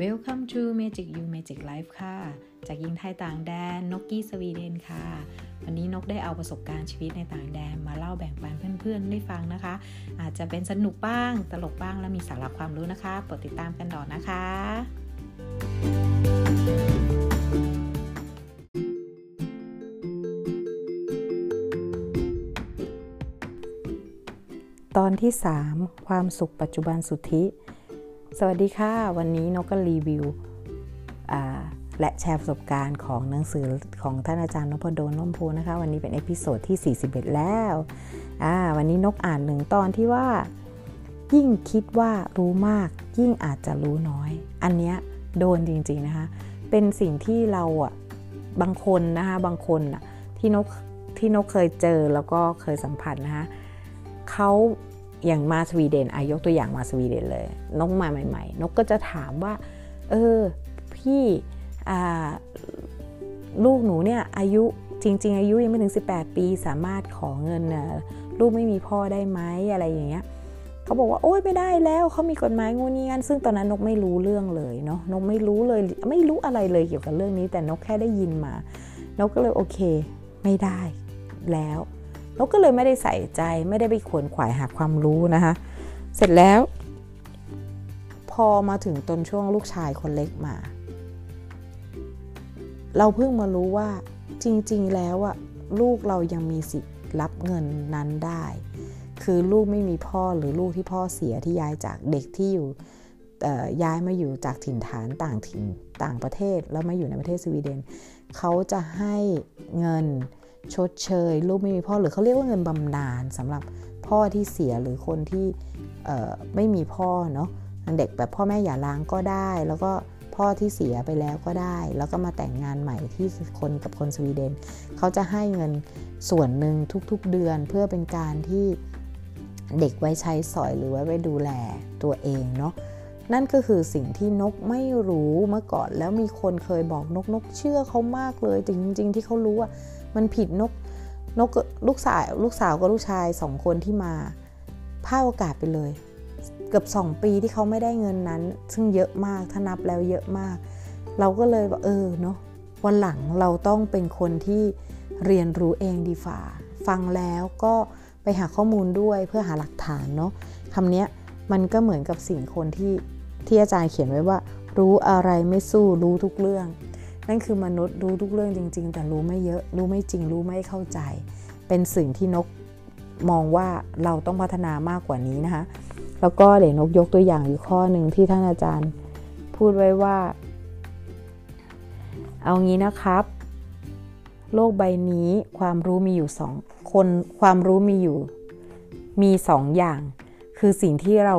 Welcome to Magic You Magic Life ค่ะ จากยิงไทยต่างแดนนกกี้สวีเดนค่ะ วันนี้นกได้เอาประสบการณ์ชีวิตในต่างแดนมาเล่าแบ่งปันเพื่อนๆได้ฟังนะคะ อาจจะเป็นสนุกบ้าง ตลกบ้างและมีสาระความรู้นะคะโปรดติดตามกันต่อนะคะ ตอนที่ 3 ความสุขปัจจุบันสุทธิ สวัสดีค่ะ วันนี้นกก็รีวิวและแชร์ประสบการณ์ของหนังสือของท่านอาจารย์นพดล ร่มโพธิ์นะคะ วันนี้เป็น episode ที่ 41 แล้ววันนี้นกอ่านหนึ่งตอนที่ว่า ยิ่งคิดว่ารู้มาก ยิ่งอาจจะรู้น้อย อันเนี้ยโดนจริงๆนะคะ เป็นสิ่งที่เราอะบางคนนะคะบางคนอะที่นกที่นกเคยเจอแล้วก็เคยสัมผัสนะคะเขา อย่างมาสวีเดนอายกตัวอย่างมาสวีเดนเลย นกมาใหม่ ๆ นกก็จะถามว่า เออพี่ลูกหนูเนี่ยอายุจริง ๆ อายุยังไม่ถึง 18 ปีสามารถขอเงินลูกไม่มีพ่อได้ไหมอะไรอย่างเงี้ยเขาบอกว่าโอ๊ยไม่ได้แล้วเขามีกฎหมายงูนี้กันซึ่งตอนนั้นนกไม่รู้เรื่องเลยเนาะนกไม่รู้เลยไม่รู้อะไรเลยเกี่ยวกับเรื่องนี้ แต่นกแค่ได้ยินมานกก็เลยโอเค ไม่ได้แล้ว นกก็เลยไม่ได้ใส่ใจไม่ได้ไปขวนขวายหาความรู้นะคะ เสร็จแล้ว พอมาถึงตนช่วงลูกชายคนเล็กมา เราเพิ่งมารู้ว่าจริง ๆ แล้วอะลูกเรายังมีสิทธิ์รับเงินนั้นได้ คือลูกไม่มีพ่อหรือลูกที่พ่อเสียที่ย้ายจากเด็กที่อยู่ย้ายมาอยู่จากถิ่นฐานต่างถิ่นต่างประเทศแล้วมาอยู่ในประเทศสวีเดนเขาจะให้เงิน ชดเชย ลูกไม่มีพ่อหรือเขาเรียกว่าเงินบำนาญสำหรับพ่อที่เสียหรือคนที่ไม่มีพ่อเนาะเด็กแบบพ่อแม่อย่าล้างก็ได้ แล้วก็พ่อที่เสียไปแล้วก็ได้ แล้วก็มาแต่งงานใหม่ที่คนกับคนสวีเดน เขาจะให้เงินส่วนหนึ่งทุกๆเดือนเพื่อเป็นการที่เด็กไว้ใช้สอยหรือไว้ไว้ดูแลตัวเองเนาะนั่นก็คือสิ่งที่นกไม่รู้เมื่อก่อน แล้วมีคนเคยบอกนกนกเชื่อเขามากเลยจริงๆ ที่เขารู้ว่า มันผิดนกนกลูกสาวลูกสาวกับลูกชายสองคนที่มาพลาดโอกาสไปเลย เกือบสองปีที่เขาไม่ได้เงินนั้น ซึ่งเยอะมากถ้านับแล้วเยอะมาก เราก็เลยบอกเออเนาะวันหลังเราต้องเป็นคนที่เรียนรู้เองดีฝ่าฟังแล้วก็ไปหาข้อมูลด้วยเพื่อหาหลักฐานเนาะคำนี้มันก็เหมือนกับสิ่งคนที่ที่อาจารย์เขียนไว้ว่า รู้อะไรไม่สู้รู้ทุกเรื่อง นั่นคือมนุษย์รู้ทุกเรื่องจริง ๆ แต่รู้ไม่เยอะ รู้ไม่จริง รู้ไม่เข้าใจ เป็นสิ่งที่นกมองว่าเราต้องพัฒนามากกว่านี้นะคะ แล้วก็เดี๋ยวนกยกตัวอย่างอยู่ข้อหนึ่งที่ท่านอาจารย์ พูดไว้ว่า เอางี้นะครับ โลกใบนี้ความรู้มีอยู่สองคนความรู้มีอยู่มีสองอย่าง คือสิ่งที่เรา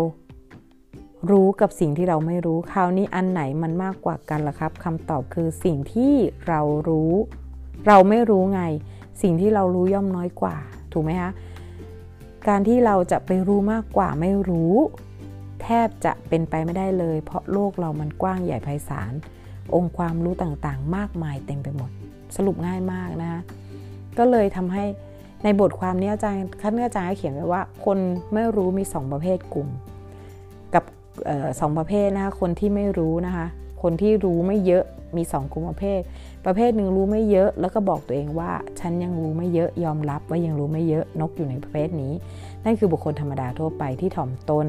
รู้กับสิ่งที่เราไม่รู้ คราวนี้อันไหนมันมากกว่ากันล่ะครับคำตอบคือสิ่งที่เรารู้ เราไม่รู้ไง สิ่งที่เรารู้ย่อมน้อยกว่า ถูกไหมคะการที่เราจะไปรู้มากกว่าไม่รู้ แทบจะเป็นไปไม่ได้เลย เพราะโลกเรามันกว้างใหญ่ไพศาลองค์ความรู้ต่างๆ มากมายเต็มไปหมด สรุปง่ายมากนะคะก็เลยทำให้ในบทความนี้อาจารย์ท่านอาจารย์เขียนไว้ว่า คนไม่รู้มี 2 ประเภทกลุ่ม สองประเภทนะคะคนที่ไม่รู้นะคะ คนที่รู้ไม่เยอะมี2กลุ่มประเภท ประเภทหนึ่งรู้ไม่เยอะ แล้วก็บอกตัวเองว่า ฉันยังรู้ไม่เยอะยอมรับว่ายังรู้ไม่เยอะนกอยู่ในประเภทนี้ นั่นคือบุคคลธรรมดาทั่วไปที่ถ่อมตน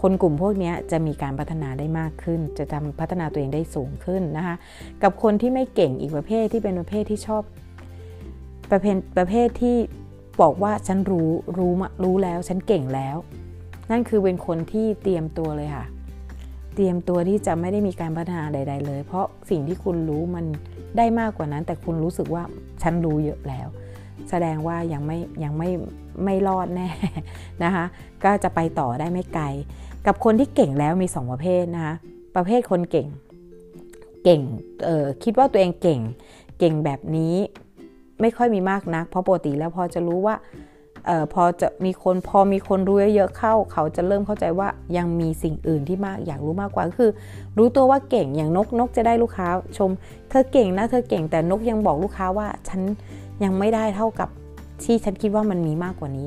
คนกลุ่มพวกนี้จะมีการพัฒนาได้มากขึ้น จะทำพัฒนาตัวเองได้สูงขึ้นนะคะ กับคนที่ไม่เก่งอีกประเภทที่เป็นประเภทที่ชอบประเภทประเภทที่บอกว่าฉันรู้รู้มารู้แล้วฉันเก่งแล้ว นั่นคือเป็นคนที่เตรียมตัวเลยค่ะ เตรียมตัวที่จะไม่ได้มีการพัฒนาใด ๆ เลย เพราะสิ่งที่คุณรู้มันได้มากกว่านั้น แต่คุณรู้สึกว่าฉันรู้เยอะแล้ว แสดงว่ายังไม่ยังไม่ไม่รอดแน่นะคะ ก็จะไปต่อได้ไม่ไกล กับคนที่เก่งแล้วมี 2 ประเภทนะคะประเภทคนเก่ง เก่งเออคิดว่าตัวเองเก่ง เก่งแบบนี้ไม่ค่อยมีมากนัก เพราะปกติแล้วพอจะรู้ว่า ออพอจะมีคนพอมีคนรู้เยอะเข้า เขาจะเริ่มเข้าใจว่ายังมีสิ่งอื่นที่มากอยากรู้มากกว่าคือ รู้ตัวว่าเก่งอย่างนกนกจะได้ลูกค้าชม เธอเก่งนะเธอเก่งแต่นกยังบอกลูกค้าว่าฉันยังไม่ได้เท่ากับที่ฉันคิดว่ามันมีมากกว่านี้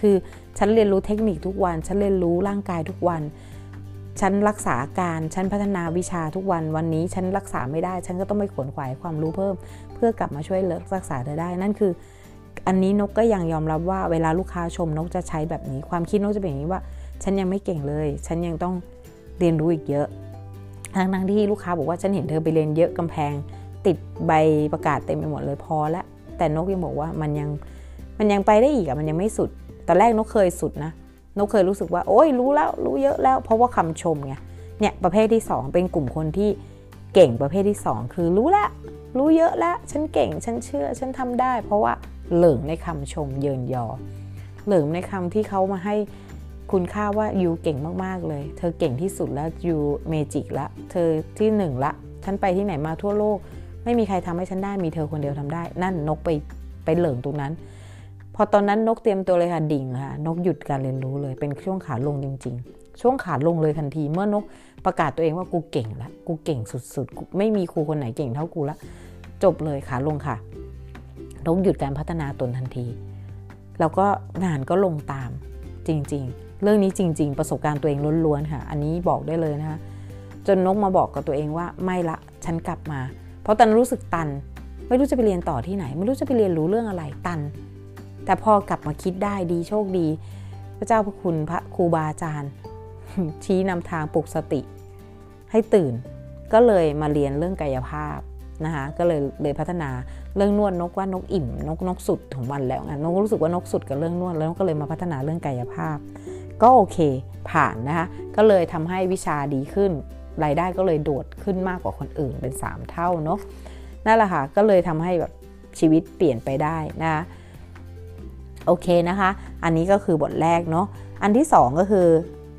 คือฉันเรียนรู้เทคนิคทุกวัน ฉันเรียนรู้ร่างกายทุกวัน ฉันรักษาการฉันพัฒนาวิชาทุกวัน วันนี้ฉันรักษาไม่ได้ ฉันก็ต้องไปขวนขวายความรู้เพิ่ม เพื่อกลับมาช่วยเลิกรักษาเธอได้ นั่นคือ อันนี้นกก็ยังยอมรับว่าเวลาลูกค้าชมนกจะใช้แบบนี้ ความคิดนกจะเป็นอย่างนี้ว่า ฉันยังไม่เก่งเลย ฉันยังต้องเรียนรู้อีกเยอะทั้งทั้งที่ลูกค้าบอกว่าฉันเห็นเธอไปเรียนเยอะกำแพง ติดใบประกาศเต็มไปหมดเลยพอแล้วแต่นกยังบอกว่ามันยังมันยังไปได้อีกอะมันยังไม่สุดตอนแรกนกเคยสุดนะนกเคยรู้สึกว่า โอ้ยรู้แล้วรู้เยอะแล้ว เพราะว่าคำชมไงเนี่ยประเภทที่ 2 เป็นกลุ่มคนที่เก่งประเภทที่ 2 คือรู้แล้วรู้เยอะแล้วฉันเก่งฉันเชื่อ ฉันทำได้ เพราะว่า เหลิงในคำชมเยินยอ เหลิงในคำที่เขามาให้คุณค่าว่ายูเก่งมาก ๆ เลย เธอเก่งที่สุดแล้วยูเมจิกละ เธอที่หนึ่งละ ฉันไปที่ไหนมาทั่วโลก ไม่มีใครทำให้ฉันได้ มีเธอคนเดียวทำได้ นั่นนกไปไปเหลิงตรงนั้น พอตอนนั้นนกเตรียมตัวเลยค่ะดิ่งค่ะ นกหยุดการเรียนรู้เลย เป็นช่วงขาลงจริง ๆ ช่วงขาลงเลยทันที เมื่อนกประกาศตัวเองว่ากูเก่งละ กูเก่งสุดๆ ไม่มีครูคนไหนเก่งเท่ากูละ จบเลยขาลงค่ะ นกหยุดการพัฒนาตนทันที แล้วก็งานก็ลงตามจริง ๆ เรื่องนี้จริง ๆ ประสบการณ์ตัวเองล้วนๆค่ะ อันนี้บอกได้เลยนะคะจนนกมาบอกกับตัวเองว่าไม่ละฉันกลับมา เพราะตอนรู้สึกตัน ไม่รู้จะไปเรียนต่อที่ไหน ไม่รู้จะไปเรียนรู้เรื่องอะไรตัน แต่พอกลับมาคิดได้ดีโชคดี พระเจ้าพระคุณพระครูบาอาจารย์ ชี้นำทางปลุกสติ ให้ตื่น ก็เลยมาเรียนเรื่องกายภาพ นะคะก็เลยเลยพัฒนาเรื่องนวดนกว่านกอิ่ม นกนกสุดของวันแล้วนกรู้สึกว่านกสุดกับเรื่องนวดแล้วก็เลยมาพัฒนาเรื่องกายภาพ ก็โอเคผ่านนะคะก็เลยทำให้วิชาดีขึ้น รายได้ก็เลยโดดขึ้นมากกว่าคนอื่นเป็น 3 เท่าเนาะนั่นแหละค่ะก็เลยทำให้แบบชีวิตเปลี่ยนไปได้นะคะโอเคนะคะ อันนี้ก็คือบทแรกเนาะอันที่ 2 ก็คือ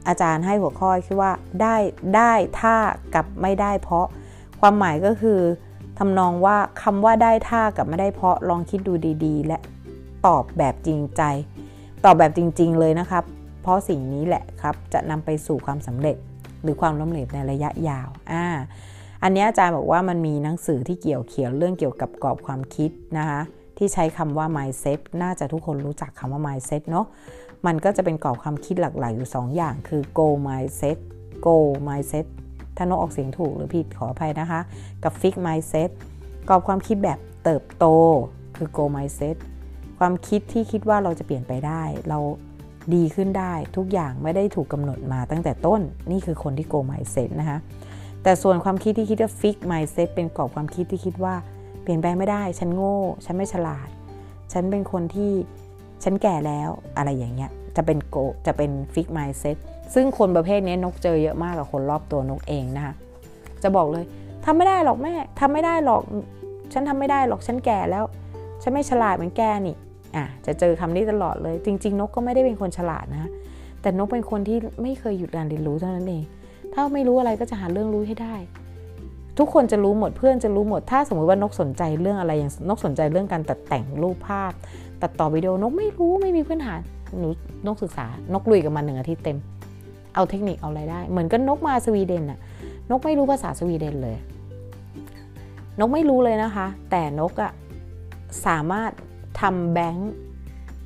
อาจารย์ให้หัวข้อคือว่าได้ได้ถ้ากับไม่ได้เพราะความหมายก็คือ ทำนองว่าคำว่าได้ท่ากับไม่ได้เพราะลองคิดดูดี ๆ และตอบแบบจริงใจ ตอบแบบจริง ๆ เลยนะครับ เพราะสิ่งนี้แหละครับ จะนำไปสู่ความสำเร็จหรือความล้มเหลวในระยะยาว อ่า อันนี้อาจารย์บอกว่ามันมีหนังสือที่เกี่ยวเขียนเรื่องเกี่ยวกับกรอบความคิดนะคะที่ใช้คำว่า mindset น่าจะทุกคนรู้จักคำว่า mindset เนาะ มันก็จะเป็นกรอบความคิดหลักๆ อยู่ 2 อย่างคือ goal mindset goal mindset ถ้านกออกเสียงถูกหรือผิดขออภัยนะคะ กับ fix mindset กรอบความคิดแบบเติบโตคือ go mindset ความคิดที่คิดว่าเราจะเปลี่ยนไปได้ เราดีขึ้นได้ทุกอย่างไม่ได้ถูกกำหนดมาตั้งแต่ต้นนี่คือคนที่ go mindset นะคะแต่ส่วนความคิดที่คิดว่า fix mindset เป็นกรอบความคิดที่คิดว่าเปลี่ยนแปลงไม่ได้ ฉันโง่ ฉันไม่ฉลาด ฉันเป็นคนที่ ฉันแก่แล้ว อะไรอย่างเงี้ย จะเป็นโกจะเป็น fix mindset ซึ่งคนประเภทนี้นกเจอเยอะมากกับคนรอบตัวนกเองนะคะจะบอกเลยทำไม่ได้หรอกแม่ทำไม่ได้หรอก ฉันทำไม่ได้หรอกฉันแก่แล้ว ฉันไม่ฉลาดเหมือนแกนี่อะจะเจอคำนี้ตลอดเลย จริง ๆ นกก็ไม่ได้เป็นคนฉลาดนะแต่นกเป็นคนที่ไม่เคยหยุดการเรียนรู้เท่านั้นเอง ถ้าไม่รู้อะไรก็จะหาเรื่องรู้ให้ได้ ทุกคนจะรู้หมดเพื่อนจะรู้หมด ถ้าสมมติว่านกสนใจเรื่องอะไรอย่างนกสนใจเรื่องการตัดแต่งรูปภาพ ตัดต่อวิดีโอนกไม่รู้ไม่มีพื้นฐาน หนูนกศึกษานกลุยกับมันหนึ่งอาทิตย์เต็ม เอาเทคนิคเอาอะไรได้ เหมือนกับนกมาสวีเดนอะนกไม่รู้ภาษาสวีเดนเลย นกไม่รู้เลยนะคะ แต่นกอะสามารถทำแบงก์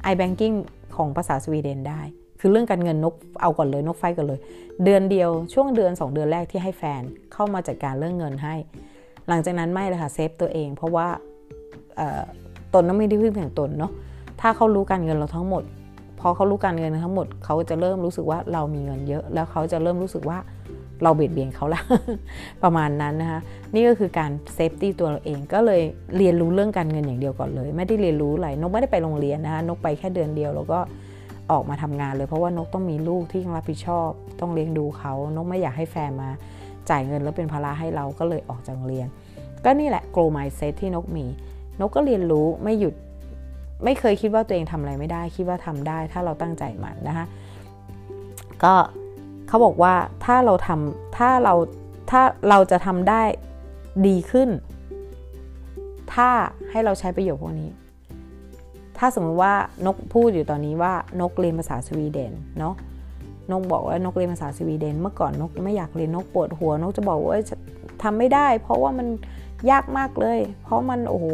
ไอแบงกิ้งของภาษาสวีเดนได้ คือเรื่องการเงินนกเอาก่อนเลยนกไฟกันเลย เดือนเดียวช่วงเดือน 2 เดือนแรกที่ให้แฟนเข้ามาจัดการเรื่องเงินให้ หลังจากนั้นไม่เลยค่ะเซฟตัวเอง เพราะว่าตนต้องไม่ได้พึ่งแห่งตนเนาะถ้าเขารู้การเงินเราทั้งหมด พอเขารู้การเงินทั้งหมดเขาจะเริ่มรู้สึกว่าเรามีเงินเยอะ แล้วเขาจะเริ่มรู้สึกว่าเราเบียดเบียนเขาละประมาณนั้นนะคะนี่ก็คือการเซฟตี้ตัวเราเองก็เลยเรียนรู้เรื่องการเงินอย่างเดียวก่อนเลย ไม่ได้เรียนรู้อะไรนกไม่ได้ไปโรงเรียนนะคะนกไปแค่เดือนเดียวแล้วก็ออกมาทำงานเลยเพราะว่านกต้องมีลูกที่ต้องรับผิดชอบ ต้องเลี้ยงดูเขานกไม่อยากให้แฟนมา จ่ายเงินแล้วเป็นภาระให้เราก็เลยออกจากโรงเรียน ก็นี่แหละ grow mindset ที่นกมี นกก็เรียนรู้ไม่หยุด ไม่เคยคิดว่าตัวเองทำอะไรไม่ได้ คิดว่าทำได้ถ้าเราตั้งใจมันนะคะก็เขาบอกว่าถ้าเราทำถ้าเราถ้าเราจะทำได้ดีขึ้น ถ้าให้เราใช้ประโยชน์พวกนี้ ถ้าสมมติว่านกพูดอยู่ตอนนี้ว่านกเรียนภาษาสวีเดนเนาะนกบอกว่านกเรียนภาษาสวีเดน เมื่อก่อนนกไม่อยากเรียนนกปวดหัวนกจะบอกว่าทำไม่ได้ เพราะว่ามันยากมากเลย เพราะมันโอ้โห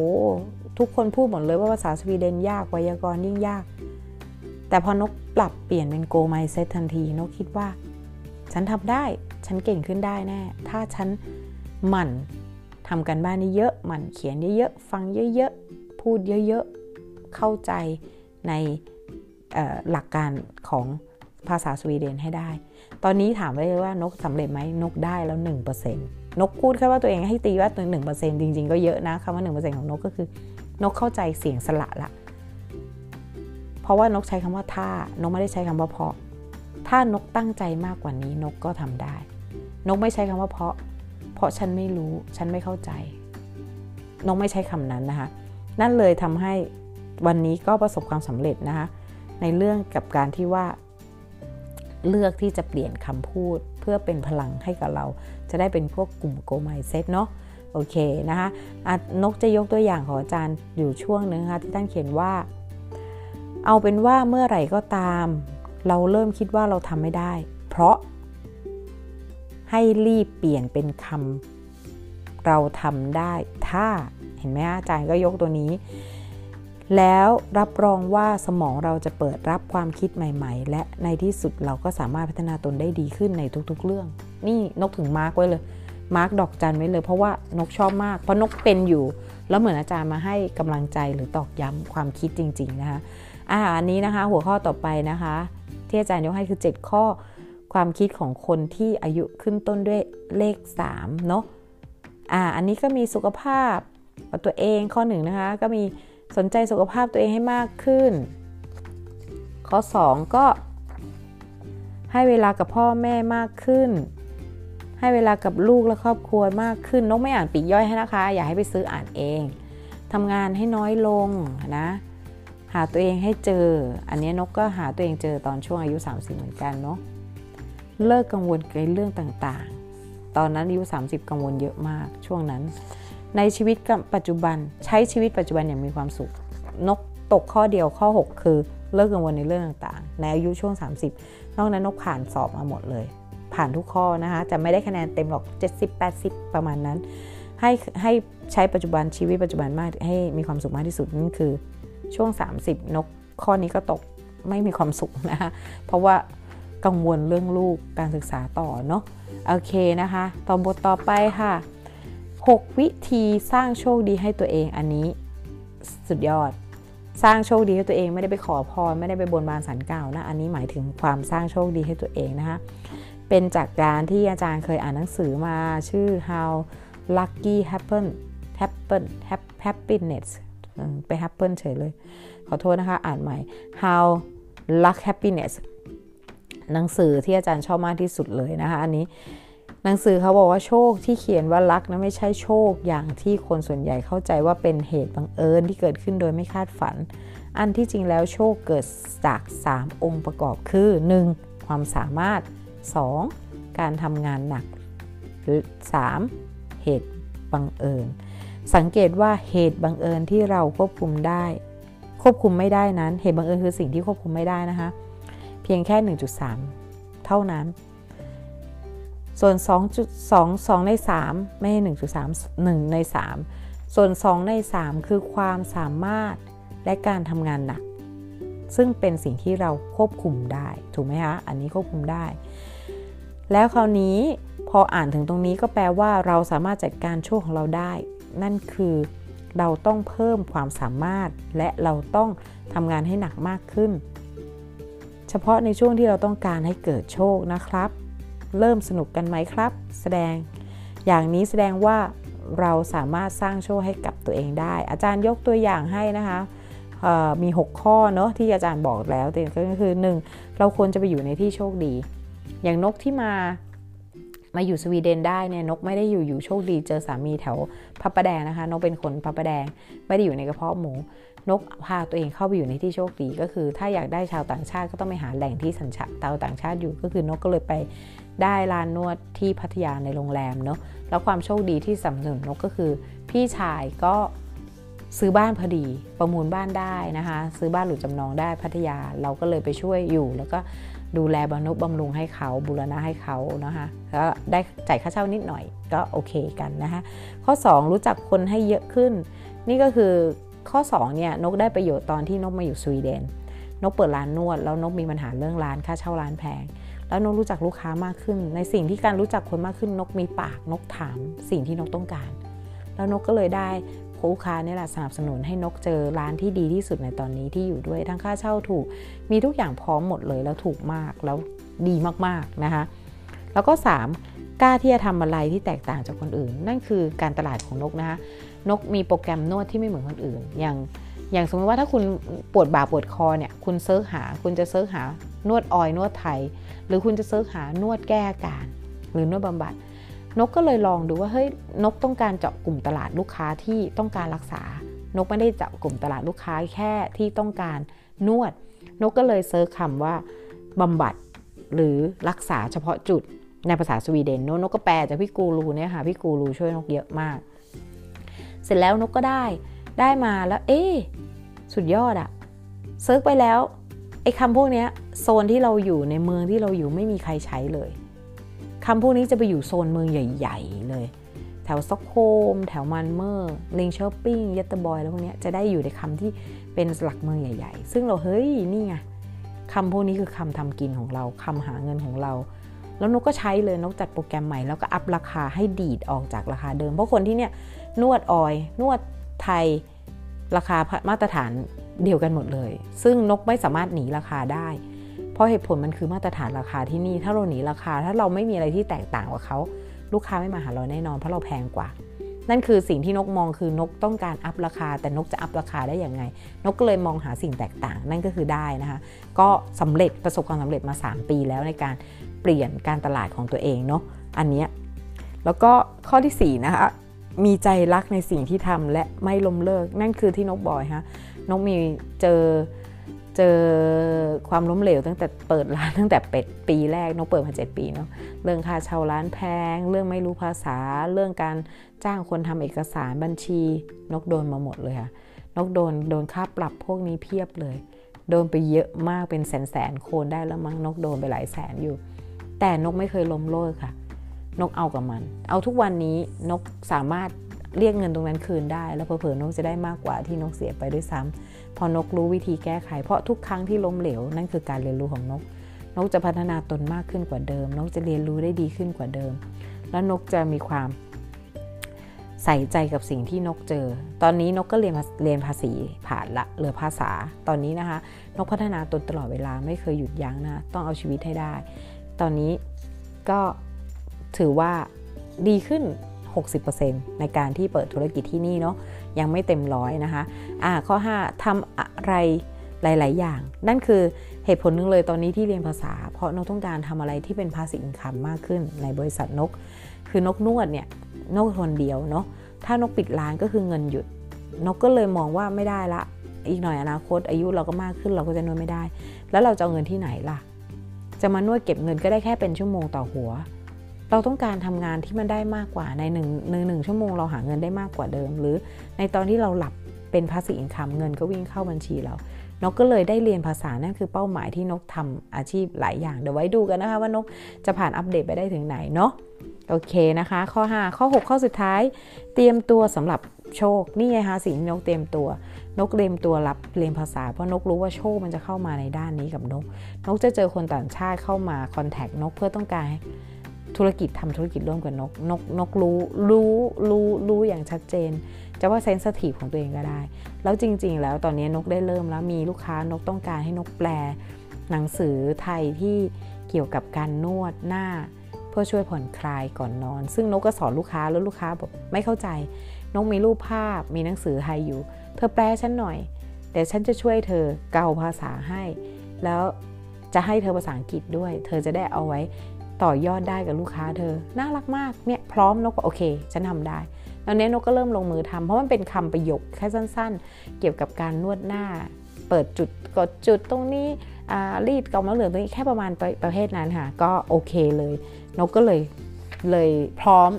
ทุกคนพูดหมดเลยว่าภาษาสวีเดนยากไวยากรณ์ยิ่งยาก แต่พอนกปรับเปลี่ยนเป็นโกไมเซตทันที นกคิดว่า ฉันทำได้ฉันเก่งขึ้นได้แน่ ถ้าฉันหมั่นทำกันบ้านนี้เยอะหมั่นเขียนเยอะๆฟังเยอะๆพูดเยอะๆเข้าใจในหลักการของภาษาสวีเดนให้ได้ ตอนนี้ถามเลยว่านกสำเร็จไหมนกได้แล้ว 1%นกพูดแค่ว่าตัวเองให้ตีว่าตัวหนึ่งเปอร์เซ็นต์จริงๆ ก็เยอะนะคำว่าหนึ่งเปอร์เซ็นต์ของนกก็คือ นกเข้าใจเสียงสละละ เพราะว่านกใช้คำว่าถ้านกไม่ได้ใช้คำว่าเพาะ ถ้านกตั้งใจมากกว่านี้นกก็ทำได้ นกไม่ใช้คำว่าเพาะ เพราะฉันไม่รู้ฉันไม่เข้าใจ นกไม่ใช้คำนั้นนะคะ นั่นเลยทำให้วันนี้ก็ประสบความสำเร็จนะคะในเรื่องกับการที่ว่า เลือกที่จะเปลี่ยนคำพูดเพื่อเป็นพลังให้กับเรา จะได้เป็นพวกกลุ่มโกไมเซ็ตเนาะ โอเคนะคะนกจะยกตัวอย่างของอาจารย์อยู่ช่วงนึงค่ะที่ท่านเขียนว่า เอาเป็นว่าเมื่อไหร่ก็ตาม เราเริ่มคิดว่าเราทำไม่ได้ เพราะ ให้รีบเปลี่ยนเป็นคำเราทำได้ ถ้าเห็นไหมอาจารย์ก็ยกตัวนี้ แล้วรับรองว่าสมองเราจะเปิดรับความคิดใหม่ ๆ และในที่สุดเราก็สามารถพัฒนาตนได้ดีขึ้นในทุกๆ เรื่อง นี่นกถึงมาร์กไว้เลย มาร์กดอกจันไว้เลย เพราะว่านกชอบมาก เพราะนกเป็นอยู่ แล้วเหมือนอาจารย์มาให้กำลังใจหรือตอกย้ำความคิดจริง ๆ นะคะอ่าอันนี้นะคะ หัวข้อต่อไปนะคะ ที่อาจารย์ยกให้คือ 7 ข้อความคิดของคนที่อายุขึ้นต้นด้วยเลข3เนาะอ่าอันนี้ก็มีสุขภาพตัวเองข้อหนึ่งนะคะ ก็มีสนใจสุขภาพตัวเองให้มากขึ้น ข้อ 2 ก็ให้เวลากับพ่อแม่มากขึ้น ให้เวลากับลูกและครอบครัวมากขึ้นนกไม่อ่านปีกย่อยให้นะคะ อย่าให้ไปซื้ออ่านเองทำงานให้น้อยลงนะ หาตัวเองให้เจอ อันนี้นกก็หาตัวเองเจอตอนช่วงอายุ 30 เหมือนกันเนาะเลิกกังวลในเรื่องต่างๆ ตอนนั้นอายุ 30 กังวลเยอะมากช่วงนั้น ในชีวิตปัจจุบันใช้ชีวิตปัจจุบันอย่างมีความสุข นกตกข้อเดียวข้อ 6 คือเลิกกังวลในเรื่องต่างๆ ในอายุช่วง 30 นอกนั้นนกผ่านสอบมาหมดเลย ผ่านทุกข้อนะคะจะไม่ได้คะแนนเต็มหรอก 70-80 ประมาณนั้น ให้ให้ใช้ปัจจุบันชีวิตปัจจุบันมากให้มีความสุขมากที่สุดนั่นคือช่วง 30 นกข้อนี้ก็ตกไม่มีความสุขนะคะเพราะว่ากังวลเรื่องลูกการศึกษาต่อเนาะโอเคนะคะ ต่อบทต่อไปค่ะ 6 วิธีสร้างโชคดีให้ตัวเองอันนี้สุดยอด สร้างโชคดีให้ตัวเองไม่ได้ไปขอพรไม่ได้ไปบนบานสันกล่าวนะ อันนี้หมายถึงความสร้างโชคดีให้ตัวเองนะคะ เป็นจากการที่อาจารย์เคยอ่านหนังสือมาชื่อ how lucky happen happen happiness ไป happen เฉยเลย ขอโทษนะคะ อ่านใหม่ how luck happiness หนังสือที่อาจารย์ชอบมากที่สุดเลยนะคะ อันนี้หนังสือเขาบอกว่าโชคที่เขียนว่ารักนะไม่ใช่โชคอย่างที่คนส่วนใหญ่เข้าใจว่าเป็นเหตุบังเอิญที่เกิดขึ้นโดยไม่คาดฝัน อันที่จริงแล้วโชคเกิดจาก 3 องค์ประกอบคือ 1. ความสามารถ 2. การทำงานหนัก 3. เหตุบังเอิญ สังเกตว่าเหตุบังเอิญที่เราควบคุมได้ ควบคุมไม่ได้นั้น เหตุบังเอิญคือสิ่งที่ควบคุมไม่ได้นะคะ เพียงแค่ 1.3 เท่านั้น ส่วน 2.2 2ใน 3 ไม่ใช่1.3 1 ใน 3 ส่วน 2 ใน 3 คือความสามารถและการทำงานหนักซึ่งเป็นสิ่งที่เราควบคุมได้ ถูกไหมคะ อันนี้ควบคุมได้ แล้วคราวนี้พออ่านถึงตรงนี้ก็แปลว่าเราสามารถจัดการโชคของเราได้ นั่นคือเราต้องเพิ่มความสามารถ และเราต้องทำงานให้หนักมากขึ้น เฉพาะในช่วงที่เราต้องการให้เกิดโชคนะครับ เริ่มสนุกกันไหมครับ แสดง อย่างนี้แสดงว่าเราสามารถสร้างโชคให้กับตัวเองได้ อาจารย์ยกตัวอย่างให้นะคะมี 6 ข้อเนาะที่อาจารย์บอกแล้วแต่ก็คือ 1. เราควรจะไปอยู่ในที่โชคดี อย่างนกที่มามาอยู่สวีเดนได้เนี่ยนกไม่ได้อยู่อยู่โชคดีเจอสามีแถวพับประแดงนะคะ นกเป็นคนพับประแดงไม่ได้อยู่ในกระเพาะหมู นกพาตัวเองเข้าไปอยู่ในที่โชคดีก็คือ ถ้าอยากได้ชาวต่างชาติก็ต้องไปหาแหล่งที่สัญชาติชาวต่างชาติอยู่ก็คือนกก็เลยไปได้ลานนวดที่พัทยาในโรงแรมเนาะแล้วความโชคดีที่สำนุนนกก็คือ พี่ชายก็ซื้อบ้านพอดีประมูลบ้านได้นะคะ ซื้อบ้านหลุดจำนองได้พัทยาเราก็เลยไปช่วยอยู่แล้วก็ ดูแลบำรุบำรุงให้เขาบูรณะให้เขานะคะแล้วได้จ่ายค่าเช่านิดหน่อยก็โอเคกันนะคะข้อ 2 รู้จักคนให้เยอะขึ้น นี่ก็คือข้อ2เนี่ยนกได้ประโยชน์ตอนที่นกมาอยู่สวีเดน นกเปิดร้านนวด แล้วนกมีปัญหาเรื่องร้านค่าเช่าร้านแพงแล้วนกรู้จักลูกค้ามากขึ้น ในสิ่งที่การรู้จักคนมากขึ้นนกมีปากนกถาม สิ่งที่นกต้องการ แล้วนกก็เลยได้ ลูกค้านี่แหละสนับสนุนให้นกเจอร้านที่ดีที่สุดในตอนนี้ที่อยู่ด้วยทั้งค่าเช่าถูก มีทุกอย่างพร้อมหมดเลยแล้วถูกมากแล้วดีมากๆนะคะ แล้วก็ 3. กล้าที่จะทำอะไรที่แตกต่างจากคนอื่น นั่นคือการตลาดของนกนะคะนกมีโปรแกรมนวดที่ไม่เหมือนคนอื่น อย่างอย่างสมมติว่าถ้าคุณปวดบ่าปวดคอเนี่ยคุณเซิร์ชหาคุณจะเซิร์ชหานวดออยนวดไทย หรือคุณจะเซิร์ชหานวดแก้อาการ หรือนวดบำบัด นกก็เลยลองดูว่าเฮ้ยนกต้องการเจาะกลุ่มตลาดลูกค้าที่ต้องการรักษา นกไม่ได้เจาะกลุ่มตลาดลูกค้าแค่ที่ต้องการนวด นกก็เลยเซิร์ชคำว่าบำบัดหรือรักษาเฉพาะจุดในภาษาสวีเดนนกก็แปลจากพี่กูรูเนี่ยค่ะพี่กูรูช่วยนกเยอะมาก เสร็จแล้วนกก็ได้ได้มาแล้ว เอ๊สุดยอดอะsearch ไปแล้วไอ้คำพวกนี้โซนที่เราอยู่ในเมืองที่เราอยู่ไม่มีใครใช้เลย คำพวกนี้จะไปอยู่โซนเมืองใหญ่ ๆ เลย แถว Stockholm แถว Malmö Linköping Göteborg แล้วพวกนี้จะได้อยู่ในคำที่เป็นหลักเมืองใหญ่ ๆ ซึ่งเราเฮ้ยนี่ไงคำพวกนี้คือคำทำกินของเราคำหาเงินของเรา แล้วนกก็ใช้เลยนกจัดโปรแกรมใหม่แล้วก็ up ราคาให้ดีดออกจากราคาเดิม เพราะคนที่เนี่ยนวดออย นวดไทยราคามาตรฐานเดียวกันหมดเลย ซึ่งนกไม่สามารถหนีราคาได้ เพราะเหตุผลมันคือมาตรฐานราคาที่นี่ ถ้าเราหนีราคา ถ้าเราไม่มีอะไรที่แตกต่างกว่าเขา ลูกค้าไม่มาหาเราแน่นอน เพราะเราแพงกว่า นั่นคือสิ่งที่นกมองคือนกต้องการอัพราคา แต่นกจะอัพราคาได้อย่างไง นกก็เลยมองหาสิ่งแตกต่าง นั่นก็คือได้นะคะ ก็สำเร็จประสบความสำเร็จมา 3 ปีแล้วในการเปลี่ยนการตลาดของตัวเองเนาะ อันนี้แล้วก็ข้อที่4นะคะ มีใจรักในสิ่งที่ทำและไม่ล้มเลิก นั่นคือที่นกบอยฮะ นกมีเจอ เจอความล้มเหลวตั้งแต่เปิดร้านตั้งแต่เป็ดปีแรกนกเปิดมา7ปีเนาะเรื่องค่าเช่าร้านแพง เรื่องไม่รู้ภาษา เรื่องการจ้างคนทำเอกสารบัญชี นกโดนมาหมดเลยค่ะนกโดนโดนค่าปรับพวกนี้เพียบเลย โดนไปเยอะมากเป็นแสนแสนโคนได้แล้วมั้งนกโดนไปหลายแสนอยู่ แต่นกไม่เคยล้มเลิกค่ะ นกเอากับมัน เอาทุกวันนี้นกสามารถเรียกเงินตรงนั้นคืนได้ แล้วเผลอๆนกจะได้มากกว่าที่นกเสียไปด้วยซ้ำ พอนกรู้วิธีแก้ไข เพราะทุกครั้งที่ล้มเหลว นั่นคือการเรียนรู้ของนก นกจะพัฒนาตนมากขึ้นกว่าเดิม นกจะเรียนรู้ได้ดีขึ้นกว่าเดิม แล้วนกจะมีความใส่ใจกับสิ่งที่นกเจอ ตอนนี้นกก็เรียนเรียนภาษีผ่านละเหลือภาษา ตอนนี้นะคะ นกพัฒนาตนตลอดเวลาไม่เคยหยุดยั้งนะ ต้องเอาชีวิตให้ได้ ตอนนี้ก็ถือว่าดีขึ้น 60%ในการที่เปิดธุรกิจที่นี่เนาะ ยังไม่เต็มร้อยนะคะอ่าข้อ 5ทำอะไรหลาย ๆ อย่าง นั่นคือเหตุผลนึงเลยตอนนี้ที่เรียนภาษา เพราะนกต้องการทำอะไรที่เป็นภาษีอินคัมมากขึ้นในบริษัทนก คือนกนวดเนี่ยนกคนเดียวเนาะถ้านกปิดร้านก็คือเงินหยุด นกก็เลยมองว่าไม่ได้ละ อีกหน่อยอนาคต อายุเราก็มากขึ้นเราก็จะนวดไม่ได้ แล้วเราจะเอาเงินที่ไหนล่ะ จะมานวดเก็บเงินก็ได้แค่เป็นชั่วโมงต่อหัว เราต้องการทำงานที่มันได้มากกว่าในหนึ่งหนึ่งงชั่วโมงเราหาเงินได้มากกว่าเดิม หรือในตอนที่เราหลับเป็นภาษีอินคัมเงินก็วิ่งเข้าบัญชีเรานกก็เลยได้เรียนภาษานั่นคือเป้าหมายที่นกทำอาชีพหลายอย่าง เดี๋ยวไว้ดูกันนะคะว่านกจะผ่านอัปเดตไปได้ถึงไหนเนาะโอเคนะคะ ข้อ 5 ข้อ 6 ข้อสุดท้าย เตรียมตัวสำหรับโชค นี่ไงคะสิ่งที่นกเตรียมตัวนกเตรียมตัวรับเรียนภาษาเพราะนกรู้ว่าโชคมันจะเข้ามาในด้านนี้กับนก นกจะเจอคนต่างชาติเข้ามาคอนแทคนกเพื่อต้องการ ธุรกิจทำธุรกิจร่วมกับนกนกนกรู้รู้รู้รู้อย่างชัดเจน จะว่าเซนสทีฟของตัวเองก็ได้ แล้วจริง ๆ แล้วตอนนี้นกได้เริ่มแล้วมีลูกค้านกต้องการให้นกแปล หนังสือไทยที่เกี่ยวกับการนวดหน้า เพื่อช่วยผ่อนคลายก่อนนอน ซึ่งนกก็สอนลูกค้าแล้วลูกค้าบอกไม่เข้าใจ นกมีรูปภาพมีหนังสือไทยอยู่ เธอแปลฉันหน่อยเดี๋ยวฉันจะช่วยเธอเกาภาษาให้ แล้วจะให้เธอภาษาอังกฤษด้วย เธอจะได้เอาไว้ ต่อยอดได้กับลูกค้าเธอ น่ารักมาก เนี่ยพร้อมนกโอเค ฉันทำได้ ตอนนี้นกก็เริ่มลงมือทำเพราะมันเป็นคำประโยคแค่สั้นๆ เกี่ยวกับการนวดหน้า เปิดจุดกดจุดตรงนี้รีดต่อมน้ำเหลืองตรงนี้แค่ประมาณประเภทนั้นค่ะ ก็โอเคเลย นกก็เลยเลยพร้อม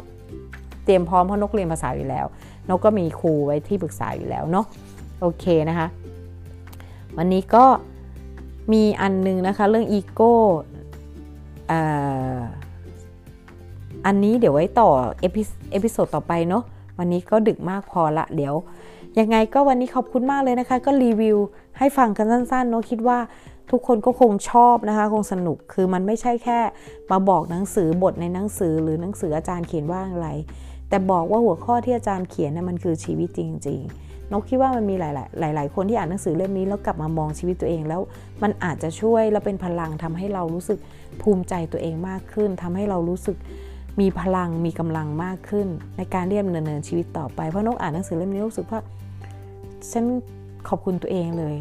เตรียมพร้อมเพราะนกเรียนภาษาอยู่แล้ว นกก็มีครูไว้ที่ปรึกษาอยู่แล้วเนาะโอเคนะคะ วันนี้ก็มีอันนึงนะคะ เรื่องอีโก้ อันนี้เดี๋ยวไว้ต่อ episode ต่อไปเนาะวันนี้ก็ดึกมากพอละเดี๋ยว ยังไงก็วันนี้ขอบคุณมากเลยนะคะ ก็รีวิวให้ฟังกันสั้นๆเนาะคิดว่าทุกคนก็คงชอบนะคะ คงสนุกคือมันไม่ใช่แค่มาบอกหนังสือบทในหนังสือหรือหนังสืออาจารย์เขียนว่าอะไร แต่บอกว่าหัวข้อที่อาจารย์เขียนนะ่ะมันคือชีวิตจริง ๆนกคิดว่ามันมีหลาย ๆ หลาย ๆ คนที่อ่านหนังสือเล่มนี้แล้วกลับมามองชีวิตตัวเองแล้ว มันอาจจะช่วยและเป็นพลังทำให้เรารู้สึก ภูมิใจตัวเองมากขึ้นทำให้เรารู้สึกมีพลังมีกำลังมากขึ้น ในการเรียนเนินชีวิตต่อไปเพราะนกอ่านหนังสือเล่มนี้รู้สึกว่าฉันขอบคุณตัวเองเลย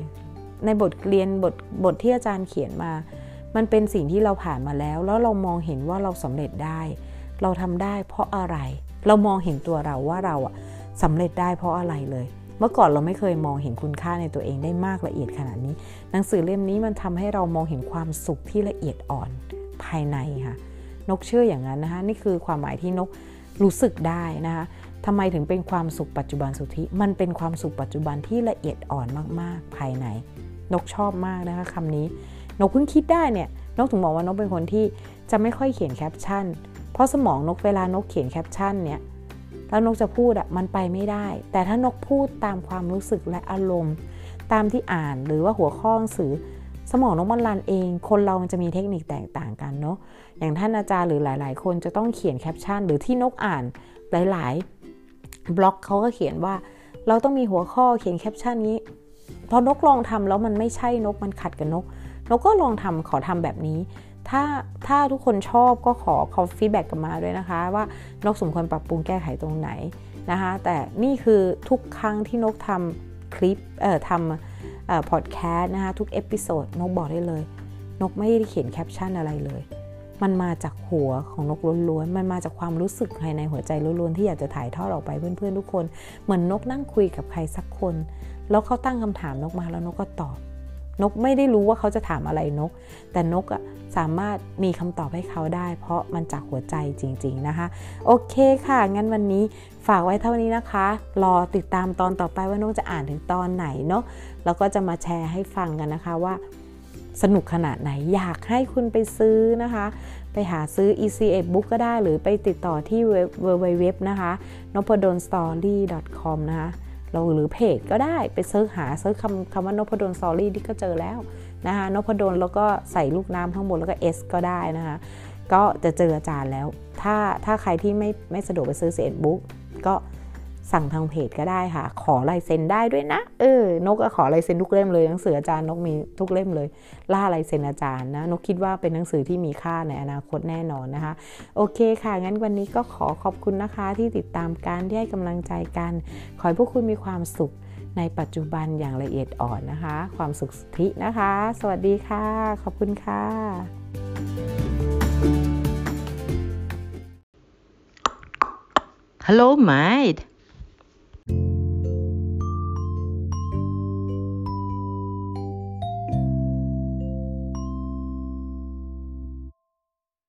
ในบทเรียนบทบทที่อาจารย์เขียนมา มันเป็นสิ่งที่เราผ่านมาแล้ว แล้วเรามองเห็นว่าเราสำเร็จได้ เราทำได้เพราะอะไร เรามองเห็นตัวเราว่าเราอะสำเร็จได้เพราะอะไรเลย เมื่อก่อนเราไม่เคยมองเห็นคุณค่าในตัวเองได้มากละเอียดขนาดนี้ หนังสือเล่มนี้มันทำให้เรามองเห็นความสุขที่ละเอียดอ่อน ภายในค่ะนกเชื่ออย่างนั้นนะคะนี่คือความหมายที่นกรู้สึกได้นะคะทำไมถึงเป็นความสุขปัจจุบันสุทธิ มันเป็นความสุขปัจจุบันที่ละเอียดอ่อนมากๆ ภายใน นกชอบมากนะคะคำนี้ นกเพิ่งคิดได้เนี่ย นกถึงบอกว่านกเป็นคนที่จะไม่ค่อยเขียนแคปชั่น เพราะสมองนกเวลานกเขียนแคปชั่นเนี่ย แล้วนกจะพูดอะมันไปไม่ได้ แต่ถ้านกพูดตามความรู้สึกและอารมณ์ ตามที่อ่านหรือว่าหัวข้อหนังสือ สมองนกมัน run เอง คนเรามันจะมีเทคนิคแตกต่างกันเนาะอย่างท่านอาจารย์หรือหลาย ๆ คนจะต้องเขียนแคปชั่น หรือที่นกอ่านหลาย ๆ บล็อกเขาก็เขียนว่า เราต้องมีหัวข้อเขียนแคปชั่นนี้พอนกลองทำแล้วมันไม่ใช่นกมันขัดกับนกนกก็ลองทำขอทำแบบนี้ ถ้าถ้าทุกคนชอบก็ขอขอ feedback กลับมาด้วยนะคะ ว่านกสมควรปรับปรุงแก้ไขตรงไหนนะคะ แต่นี่คือทุกครั้งที่นกทำคลิปเอ่อทำ พอดแคสต์นะคะทุก episode นกบอกได้เลย นกไม่ได้เขียนแคปชั่นอะไรเลย มันมาจากหัวของนกล้วนๆ มันมาจากความรู้สึกภายในหัวใจล้วนๆที่อยากจะถ่ายทอดออกไปเพื่อนๆทุกคน เหมือนนกนั่งคุยกับใครสักคน แล้วเขาตั้งคำถามนกมาแล้วนกก็ตอบ นกไม่ได้รู้ว่าเขาจะถามอะไรนก แต่นกอะ สามารถมีคำตอบให้เขาได้ เพราะมันจากหัวใจจริง ๆนะคะ โอเคค่ะ งั้นวันนี้ฝากไว้เท่านี้นะคะ รอติดตามตอนต่อไปว่านกจะอ่านถึงตอนไหนเนาะแล้วก็จะมาแชร์ให้ฟังกันนะคะว่าสนุกขนาดไหนอยากให้คุณไปซื้อนะคะ ไปหาซื้อ SE-ED Book ก็ได้หรือไปติดต่อที่เว็บนะคะ n o p a d o n s t o r y c o m นะคะเราหรือเพจก็ได้ไป search หา search คำคำว่านพดล story ที่ก็เจอแล้ว นะคะนพดลแล้วก็ใส่ลูกน้ำข้างบนแล้วก็ S ก็ได้นะคะก็จะเจออาจารย์แล้ว ถ้าถ้าใครที่ไม่ไม่สะดวกไปซื้อ SE-ED Book ก็สั่งทางเพจก็ได้ค่ะ ขอลายเซ็นได้ด้วยนะ เออ นกก็ขอลายเซ็นทุกเล่มเลย หนังสืออาจารย์นกมีทุกเล่มเลย ล่าลายเซ็นอาจารย์นะ นกคิดว่าเป็นหนังสือที่มีค่าในอนาคตแน่นอนนะคะ โอเคค่ะ งั้นวันนี้ก็ขอขอบคุณนะคะที่ติดตามการที่ให้กำลังใจกัน ขอให้พวกคุณมีความสุข ในปัจจุบันอย่างละเอียดอ่อนนะคะ ความสุขสุทธินะคะ สวัสดีค่ะ ขอบคุณค่ะ Hello, mate.